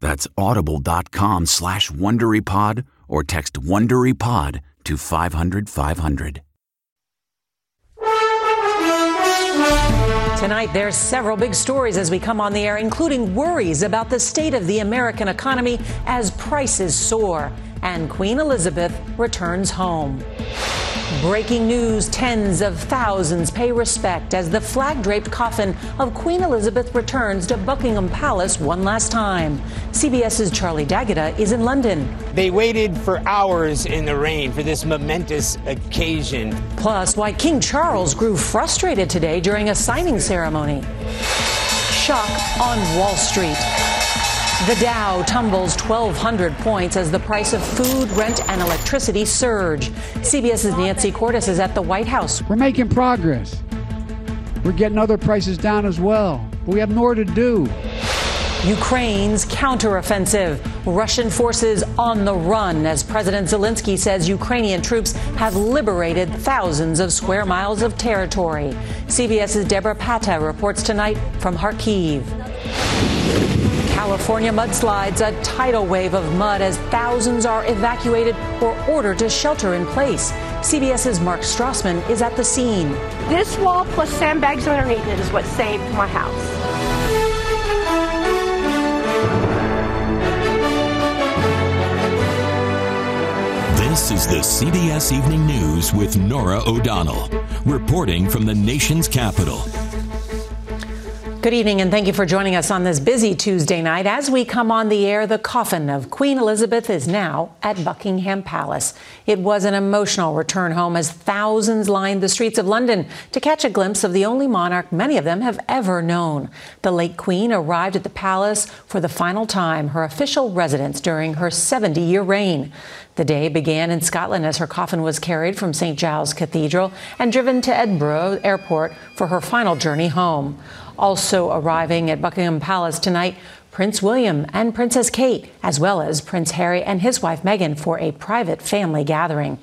That's audible.com slash WonderyPod or text WonderyPod to 500 500. Tonight, there's several big stories as we come on the air, including worries about the state of the American economy as prices soar and Queen Elizabeth returns home. Breaking news tens of thousands pay respect as the flag draped coffin of Queen Elizabeth returns to Buckingham Palace one last time. CBS's Charlie D'Agata is in London. They waited for hours in the rain for this momentous occasion. Plus, why King Charles grew frustrated today during a signing ceremony. Shock on Wall Street. The Dow tumbles 1,200 points as the price of food, rent, and electricity surge. CBS's Nancy Cordes is at the White House. We're making progress. We're getting other prices down as well. But we have more to do. Ukraine's counteroffensive. Russian forces on the run as President Zelensky says Ukrainian troops have liberated thousands of square miles of territory. CBS's Debora Patta reports tonight from Kharkiv. California mudslides, a tidal wave of mud as thousands are evacuated or ordered to shelter in place. CBS's Mark Strassmann is at the scene. This wall plus sandbags underneath it is what saved my house. This is the CBS Evening News with Norah O'Donnell, reporting from the nation's capital. Good evening, and thank you for joining us on this busy Tuesday night. As we come on the air, the coffin of Queen Elizabeth is now at Buckingham Palace. It was an emotional return home as thousands lined the streets of London to catch a glimpse of the only monarch many of them have ever known. The late Queen arrived at the palace for the final time, her official residence during her 70 year reign. The day began in Scotland as her coffin was carried from St. Giles Cathedral and driven to Edinburgh Airport for her final journey home. Also arriving at Buckingham Palace tonight, Prince William and Princess Kate, as well as Prince Harry and his wife Meghan for a private family gathering.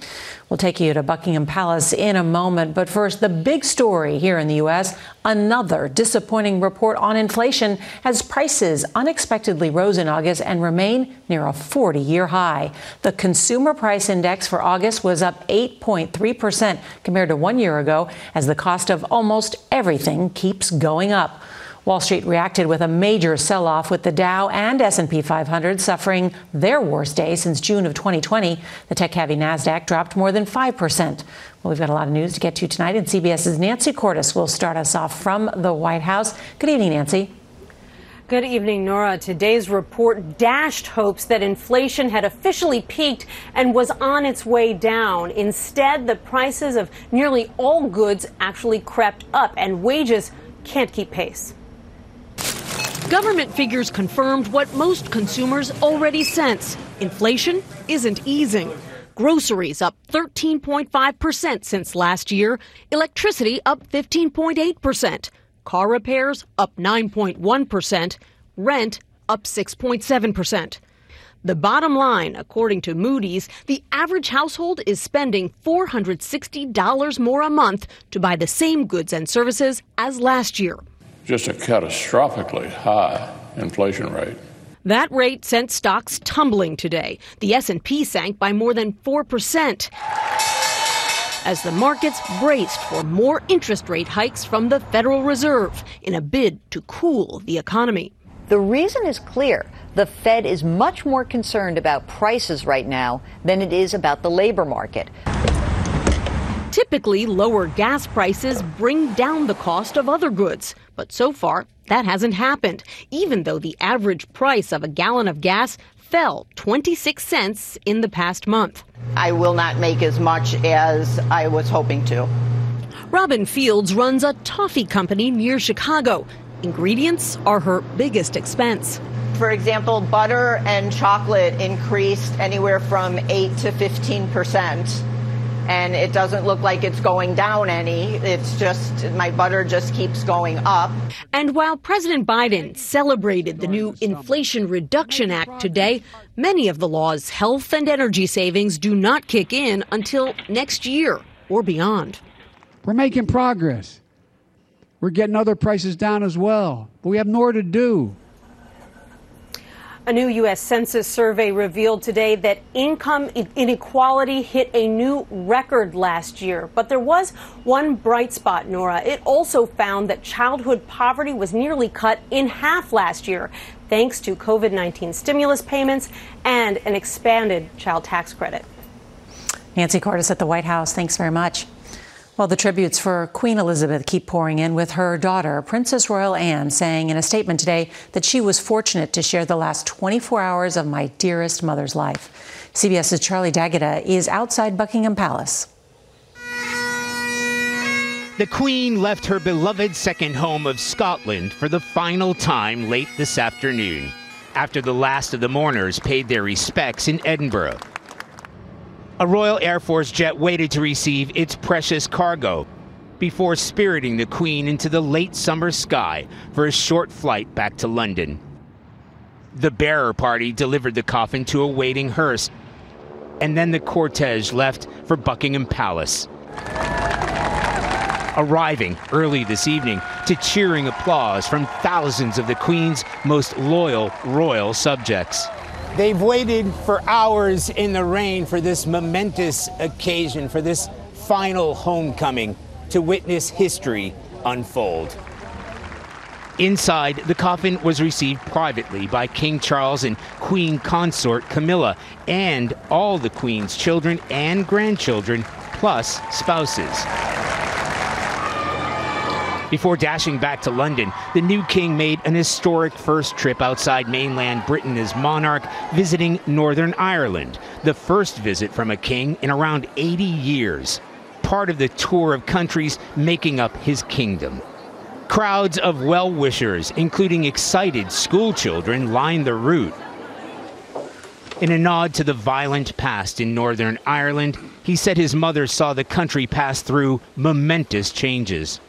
We'll take you to Buckingham Palace in a moment, but first, the big story here in the U.S. another disappointing report on inflation as prices unexpectedly rose in August and remain near a 40 year high. The Consumer Price Index for August was up 8.3% compared to one year ago as the cost of almost everything keeps going up. Wall Street reacted with a major sell-off with the Dow and S&P 500 suffering their worst day since June of 2020. The tech-heavy Nasdaq dropped more than 5%. Well, we've got a lot of news to get to tonight, and CBS's Nancy Cordes will start us off from the White House. Good evening, Nancy. Good evening, Norah. Today's report dashed hopes that inflation had officially peaked and was on its way down. Instead, the prices of nearly all goods actually crept up, and wages can't keep pace. Government figures confirmed what most consumers already sense inflation isn't easing. Groceries up 13.5% since last year, electricity up 15.8%, car repairs up 9.1%, rent up 6.7%. The bottom line, according to Moody's, the average household is spending $460 more a month to buy the same goods and services as last year. Just a catastrophically high inflation rate. That rate sent stocks tumbling today. The S&P sank by more than 4% as the markets braced for more interest rate hikes from the Federal Reserve in a bid to cool the economy. The reason is clear. The Fed is much more concerned about prices right now than it is about the labor market. Typically, lower gas prices bring down the cost of other goods. But so far, that hasn't happened, even though the average price of a gallon of gas fell 26 cents in the past month. I will not make as much as I was hoping to. Robin Fields runs a toffee company near Chicago. Ingredients are her biggest expense. For example, butter and chocolate increased anywhere from 8 to 15 percent and it doesn't look like it's going down any. It's just my butter just keeps going up. And while President Biden celebrated the new Inflation Reduction Act today, many of the law's health and energy savings do not kick in until next year or beyond. We're making progress. We're getting other prices down as well, but we have more to do. A new U.S. Census survey revealed today that income inequality hit a new record last year. But there was one bright spot, Norah. It also found that childhood poverty was nearly cut in half last year, thanks to COVID 19 stimulus payments and an expanded child tax credit. Nancy Cordes at the White House, thanks very much. Well, the tributes for Queen Elizabeth keep pouring in with her daughter, Princess Royal Anne, saying in a statement today that she was fortunate to share the last 24 hours of my dearest mother's life. CBS's Charlie D'Agata is outside Buckingham Palace. The Queen left her beloved second home of Scotland for the final time late this afternoon, after the last of the mourners paid their respects in Edinburgh. A Royal Air Force jet waited to receive its precious cargo before spiriting the Queen into the late summer sky for a short flight back to London. The bearer party delivered the coffin to a waiting hearse, and then the cortege left for Buckingham Palace. Arriving early this evening to cheering applause from thousands of the Queen's most loyal royal subjects. They've waited for hours in the rain for this momentous occasion, for this final homecoming to witness history unfold. Inside, the coffin was received privately by King Charles and Queen Consort Camilla and all the Queen's children and grandchildren, plus spouses. Before dashing back to London, the new king made an historic first trip outside mainland Britain as monarch, visiting Northern Ireland, the first visit from a king in around 80 years, part of the tour of countries making up his kingdom. Crowds of well wishers, including excited schoolchildren, lined the route. In a nod to the violent past in Northern Ireland, he said his mother saw the country pass through momentous changes.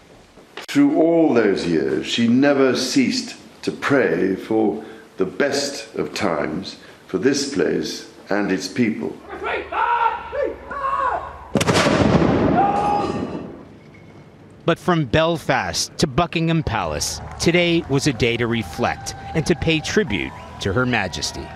Through all those years, she never ceased to pray for the best of times for this place and its people. But from Belfast to Buckingham Palace, today was a day to reflect and to pay tribute to Her Majesty.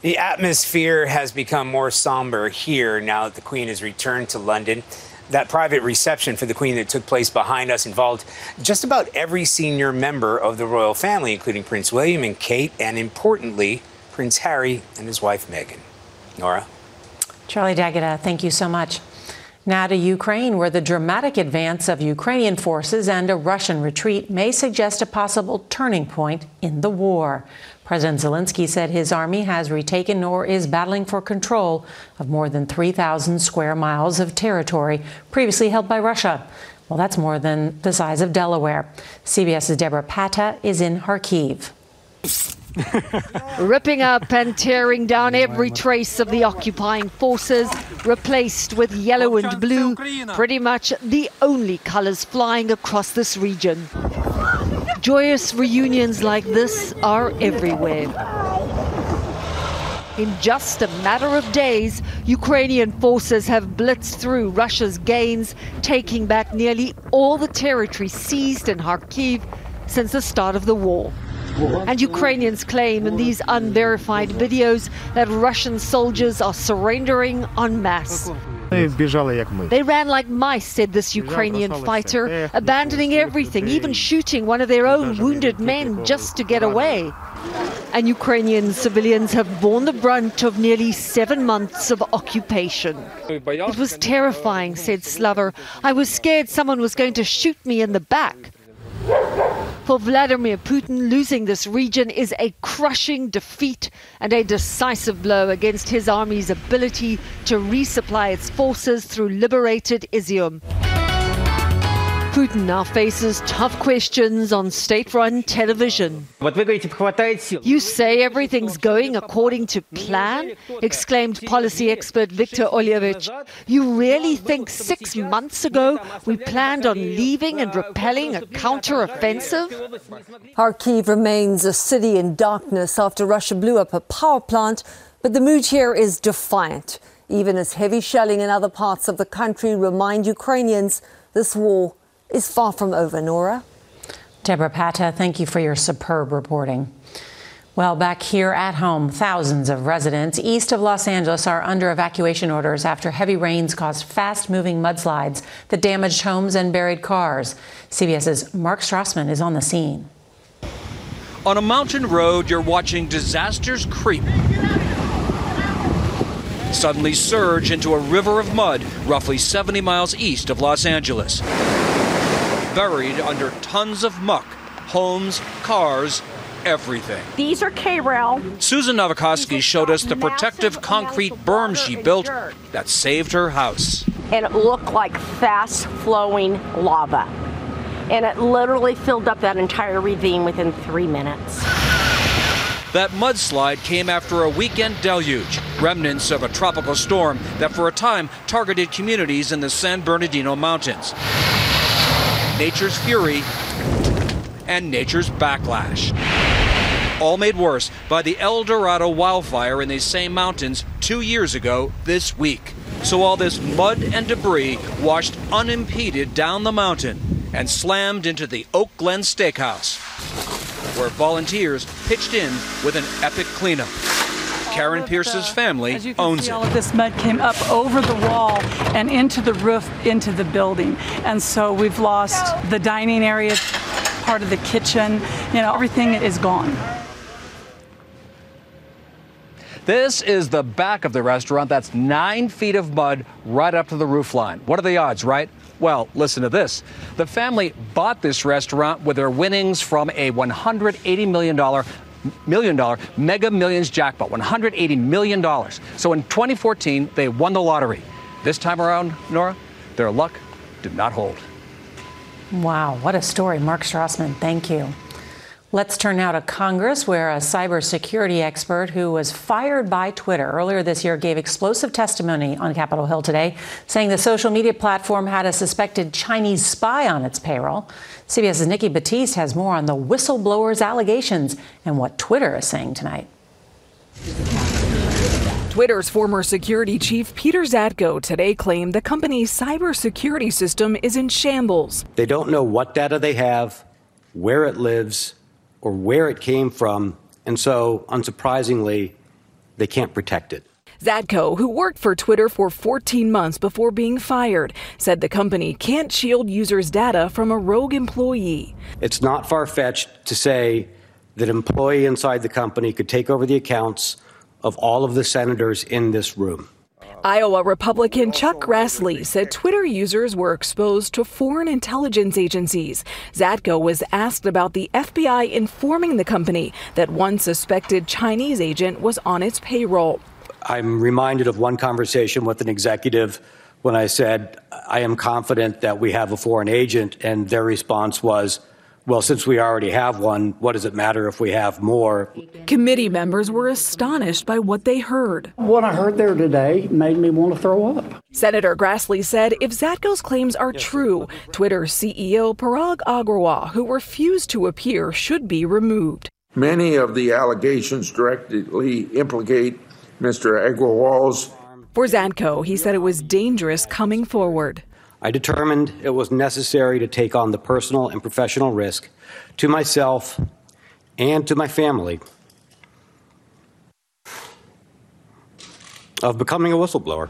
The atmosphere has become more somber here now that the Queen has returned to London that private reception for the Queen that took place behind us involved just about every senior member of the royal family, including Prince William and Kate, and importantly, Prince Harry and his wife Meghan. Norah? Charlie D'Agata, uh, thank you so much. Now to Ukraine, where the dramatic advance of Ukrainian forces and a Russian retreat may suggest a possible turning point in the war. President Zelensky said his army has retaken or is battling for control of more than 3,000 square miles of territory previously held by Russia. Well, that's more than the size of Delaware. CBS's Debora Patta is in Kharkiv. Ripping up and tearing down every trace of the occupying forces, replaced with yellow and blue, pretty much the only colors flying across this region. Joyous reunions like this are everywhere. In just a matter of days, Ukrainian forces have blitzed through Russia's gains, taking back nearly all the territory seized in Kharkiv since the start of the war. And Ukrainians claim in these unverified videos that Russian soldiers are surrendering en masse. They ran like mice, said this Ukrainian fighter, abandoning everything, even shooting one of their own wounded men just to get away. And Ukrainian civilians have borne the brunt of nearly seven months of occupation. It was terrifying, said Slaver. I was scared someone was going to shoot me in the back. For Vladimir Putin, losing this region is a crushing defeat and a decisive blow against his army's ability to resupply its forces through liberated Izium. Putin now faces tough questions on state run television. You say everything's going according to plan? exclaimed policy expert Viktor Olyevich. You really think six months ago we planned on leaving and repelling a counter-offensive? Kharkiv remains a city in darkness after Russia blew up a power plant, but the mood here is defiant, even as heavy shelling in other parts of the country remind Ukrainians this war is far from over, Norah. Debora Patta, thank you for your superb reporting. Well, back here at home, thousands of residents east of Los Angeles are under evacuation orders after heavy rains caused fast moving mudslides that damaged homes and buried cars. CBS's Mark Strassmann is on the scene. On a mountain road, you're watching disasters creep. Suddenly surge into a river of mud roughly 70 miles east of Los Angeles buried under tons of muck, homes, cars, everything. These are K-rail. Susan Nowakowski showed us the protective concrete berm she built that saved her house. And it looked like fast flowing lava. And it literally filled up that entire ravine within three minutes. That mudslide came after a weekend deluge, remnants of a tropical storm that for a time targeted communities in the San Bernardino Mountains nature's fury and nature's backlash. All made worse by the El Dorado wildfire in these same mountains two years ago this week. So all this mud and debris washed unimpeded down the mountain and slammed into the Oak Glen Steakhouse, where volunteers pitched in with an epic cleanup. Karen Pierce's family As you can owns see, it. All of this mud came up over the wall and into the roof, into the building. And so we've lost the dining area, part of the kitchen. You know, everything is gone. This is the back of the restaurant. That's nine feet of mud right up to the roof line. What are the odds, right? Well, listen to this. The family bought this restaurant with their winnings from a $180 million million dollar mega millions jackpot, $180 million. So in 2014, they won the lottery. This time around, Norah, their luck did not hold. Wow, what a story. Mark Strassmann. thank you. Let's turn now to Congress, where a cybersecurity expert who was fired by Twitter earlier this year gave explosive testimony on Capitol Hill today, saying the social media platform had a suspected Chinese spy on its payroll. CBS's Nikki Battiste has more on the whistleblower's allegations and what Twitter is saying tonight. Twitter's former security chief Peter Zatko today claimed the company's cybersecurity system is in shambles. They don't know what data they have, where it lives, or where it came from, and so, unsurprisingly, they can't protect it. Zatko, who worked for Twitter for 14 months before being fired, said the company can't shield users' data from a rogue employee. It's not far fetched to say that an employee inside the company could take over the accounts of all of the senators in this room. Iowa Republican Chuck Grassley said Twitter users were exposed to foreign intelligence agencies. Zatko was asked about the FBI informing the company that one suspected Chinese agent was on its payroll. I'm reminded of one conversation with an executive when I said, I am confident that we have a foreign agent. And their response was, well, since we already have one, what does it matter if we have more? Committee members were astonished by what they heard. What I heard there today made me want to throw up. Senator Grassley said if Zatko's claims are true, Twitter CEO Parag Agrawal, who refused to appear, should be removed. Many of the allegations directly implicate Mr. Agrawal's. For Zatko, he said it was dangerous coming forward. I determined it was necessary to take on the personal and professional risk to myself and to my family of becoming a whistleblower.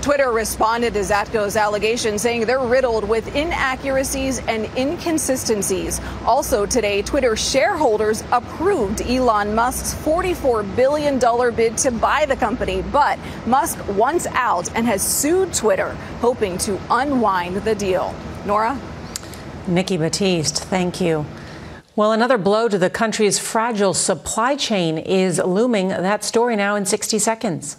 Twitter responded to Zatko's allegations, saying they're riddled with inaccuracies and inconsistencies. Also today, Twitter shareholders approved Elon Musk's $44 billion bid to buy the company, but Musk wants out and has sued Twitter, hoping to unwind the deal. Norah? Nikki Battiste, thank you. Well, another blow to the country's fragile supply chain is looming. That story now in 60 seconds.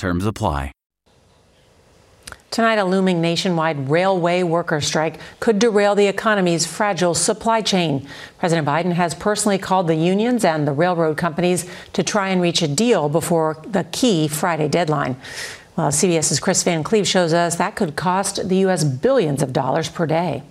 Terms apply. Tonight, a looming nationwide railway worker strike could derail the economy's fragile supply chain. President Biden has personally called the unions and the railroad companies to try and reach a deal before the key Friday deadline. Well, CBS's Kris Van Cleave shows us that could cost the U.S. billions of dollars per day.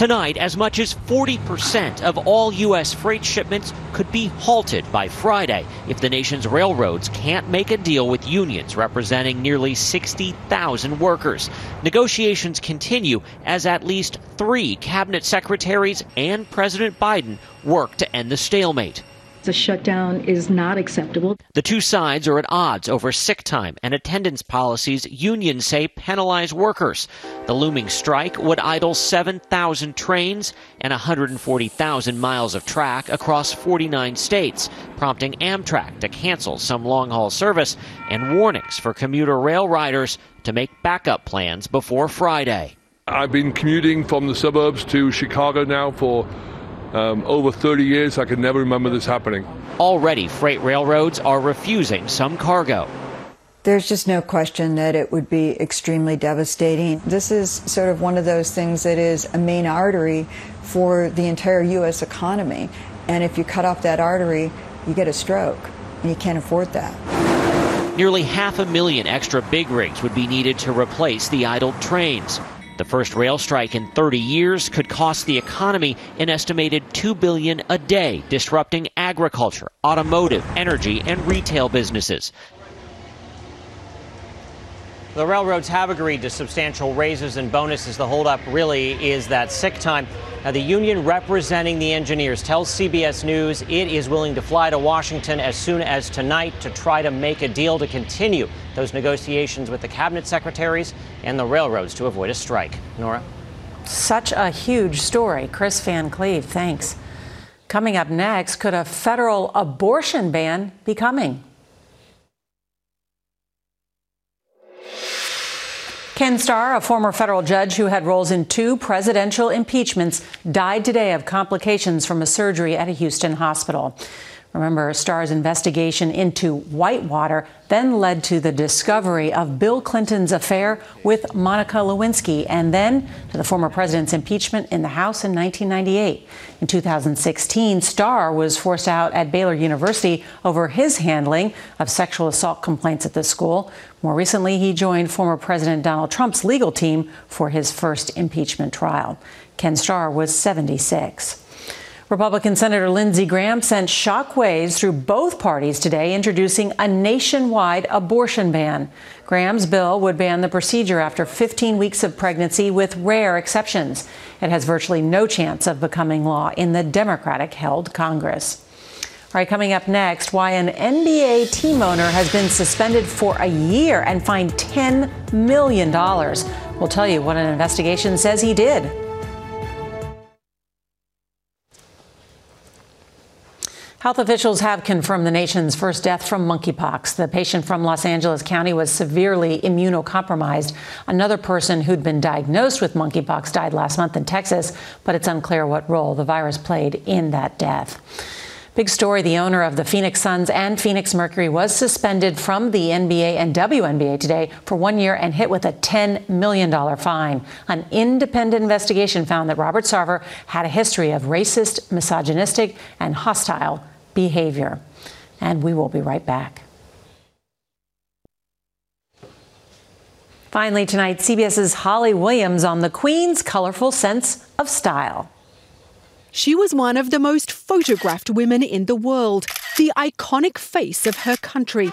Tonight, as much as 40% of all U.S. freight shipments could be halted by Friday if the nation's railroads can't make a deal with unions representing nearly 60,000 workers. Negotiations continue as at least three cabinet secretaries and President Biden work to end the stalemate. The shutdown is not acceptable. The two sides are at odds over sick time and attendance policies unions say penalize workers. The looming strike would idle 7,000 trains and 140,000 miles of track across 49 states, prompting Amtrak to cancel some long haul service and warnings for commuter rail riders to make backup plans before Friday. I've been commuting from the suburbs to Chicago now for um, over 30 years, I can never remember this happening. Already, freight railroads are refusing some cargo. There's just no question that it would be extremely devastating. This is sort of one of those things that is a main artery for the entire U.S. economy. And if you cut off that artery, you get a stroke, and you can't afford that. Nearly half a million extra big rigs would be needed to replace the idled trains. The first rail strike in 30 years could cost the economy an estimated 2 billion a day, disrupting agriculture, automotive, energy, and retail businesses. The railroads have agreed to substantial raises and bonuses. The holdup really is that sick time. Now, the union representing the engineers tells CBS News it is willing to fly to Washington as soon as tonight to try to make a deal to continue those negotiations with the cabinet secretaries and the railroads to avoid a strike. Norah? Such a huge story. Kris Van Cleave, thanks. Coming up next, could a federal abortion ban be coming? Ken Starr, a former federal judge who had roles in two presidential impeachments, died today of complications from a surgery at a Houston hospital. Remember, Starr's investigation into Whitewater then led to the discovery of Bill Clinton's affair with Monica Lewinsky and then to the former president's impeachment in the House in 1998. In 2016, Starr was forced out at Baylor University over his handling of sexual assault complaints at the school. More recently, he joined former President Donald Trump's legal team for his first impeachment trial. Ken Starr was 76. Republican Senator Lindsey Graham sent shockwaves through both parties today, introducing a nationwide abortion ban. Graham's bill would ban the procedure after 15 weeks of pregnancy with rare exceptions. It has virtually no chance of becoming law in the Democratic held Congress. All right, coming up next, why an NBA team owner has been suspended for a year and fined $10 million. We'll tell you what an investigation says he did. Health officials have confirmed the nation's first death from monkeypox. The patient from Los Angeles County was severely immunocompromised. Another person who'd been diagnosed with monkeypox died last month in Texas, but it's unclear what role the virus played in that death. Big story the owner of the Phoenix Suns and Phoenix Mercury was suspended from the NBA and WNBA today for one year and hit with a $10 million fine. An independent investigation found that Robert Sarver had a history of racist, misogynistic, and hostile behavior. And we will be right back. Finally, tonight, CBS's Holly Williams on the Queen's colorful sense of style. She was one of the most photographed women in the world, the iconic face of her country,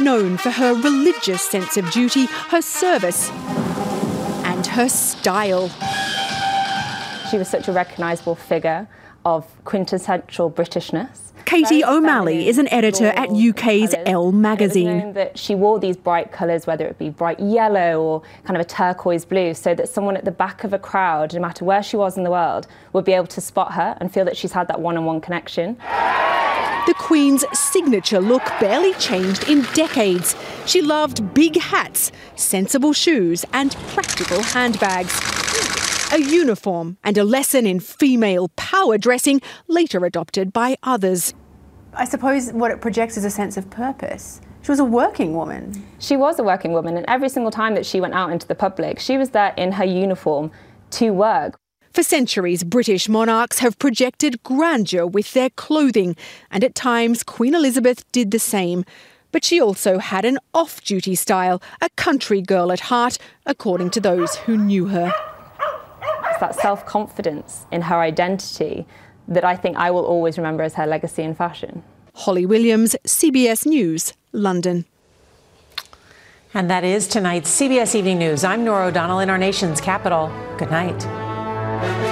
known for her religious sense of duty, her service, and her style. She was such a recognisable figure of quintessential Britishness. Katie O'Malley is an editor at UK's Elle magazine. that she wore these bright colours, whether it be bright yellow or kind of a turquoise blue, so that someone at the back of a crowd, no matter where she was in the world, would be able to spot her and feel that she's had that one-on-one connection. The Queen's signature look barely changed in decades. She loved big hats, sensible shoes, and practical handbags a uniform and a lesson in female power dressing later adopted by others. I suppose what it projects is a sense of purpose. She was a working woman. She was a working woman, and every single time that she went out into the public, she was there in her uniform to work. For centuries, British monarchs have projected grandeur with their clothing, and at times Queen Elizabeth did the same. But she also had an off duty style, a country girl at heart, according to those who knew her that self confidence in her identity that I think I will always remember as her legacy in fashion. Holly Williams, CBS News, London. And that is tonight's CBS Evening News. I'm Norah O'Donnell in our nation's capital. Good night.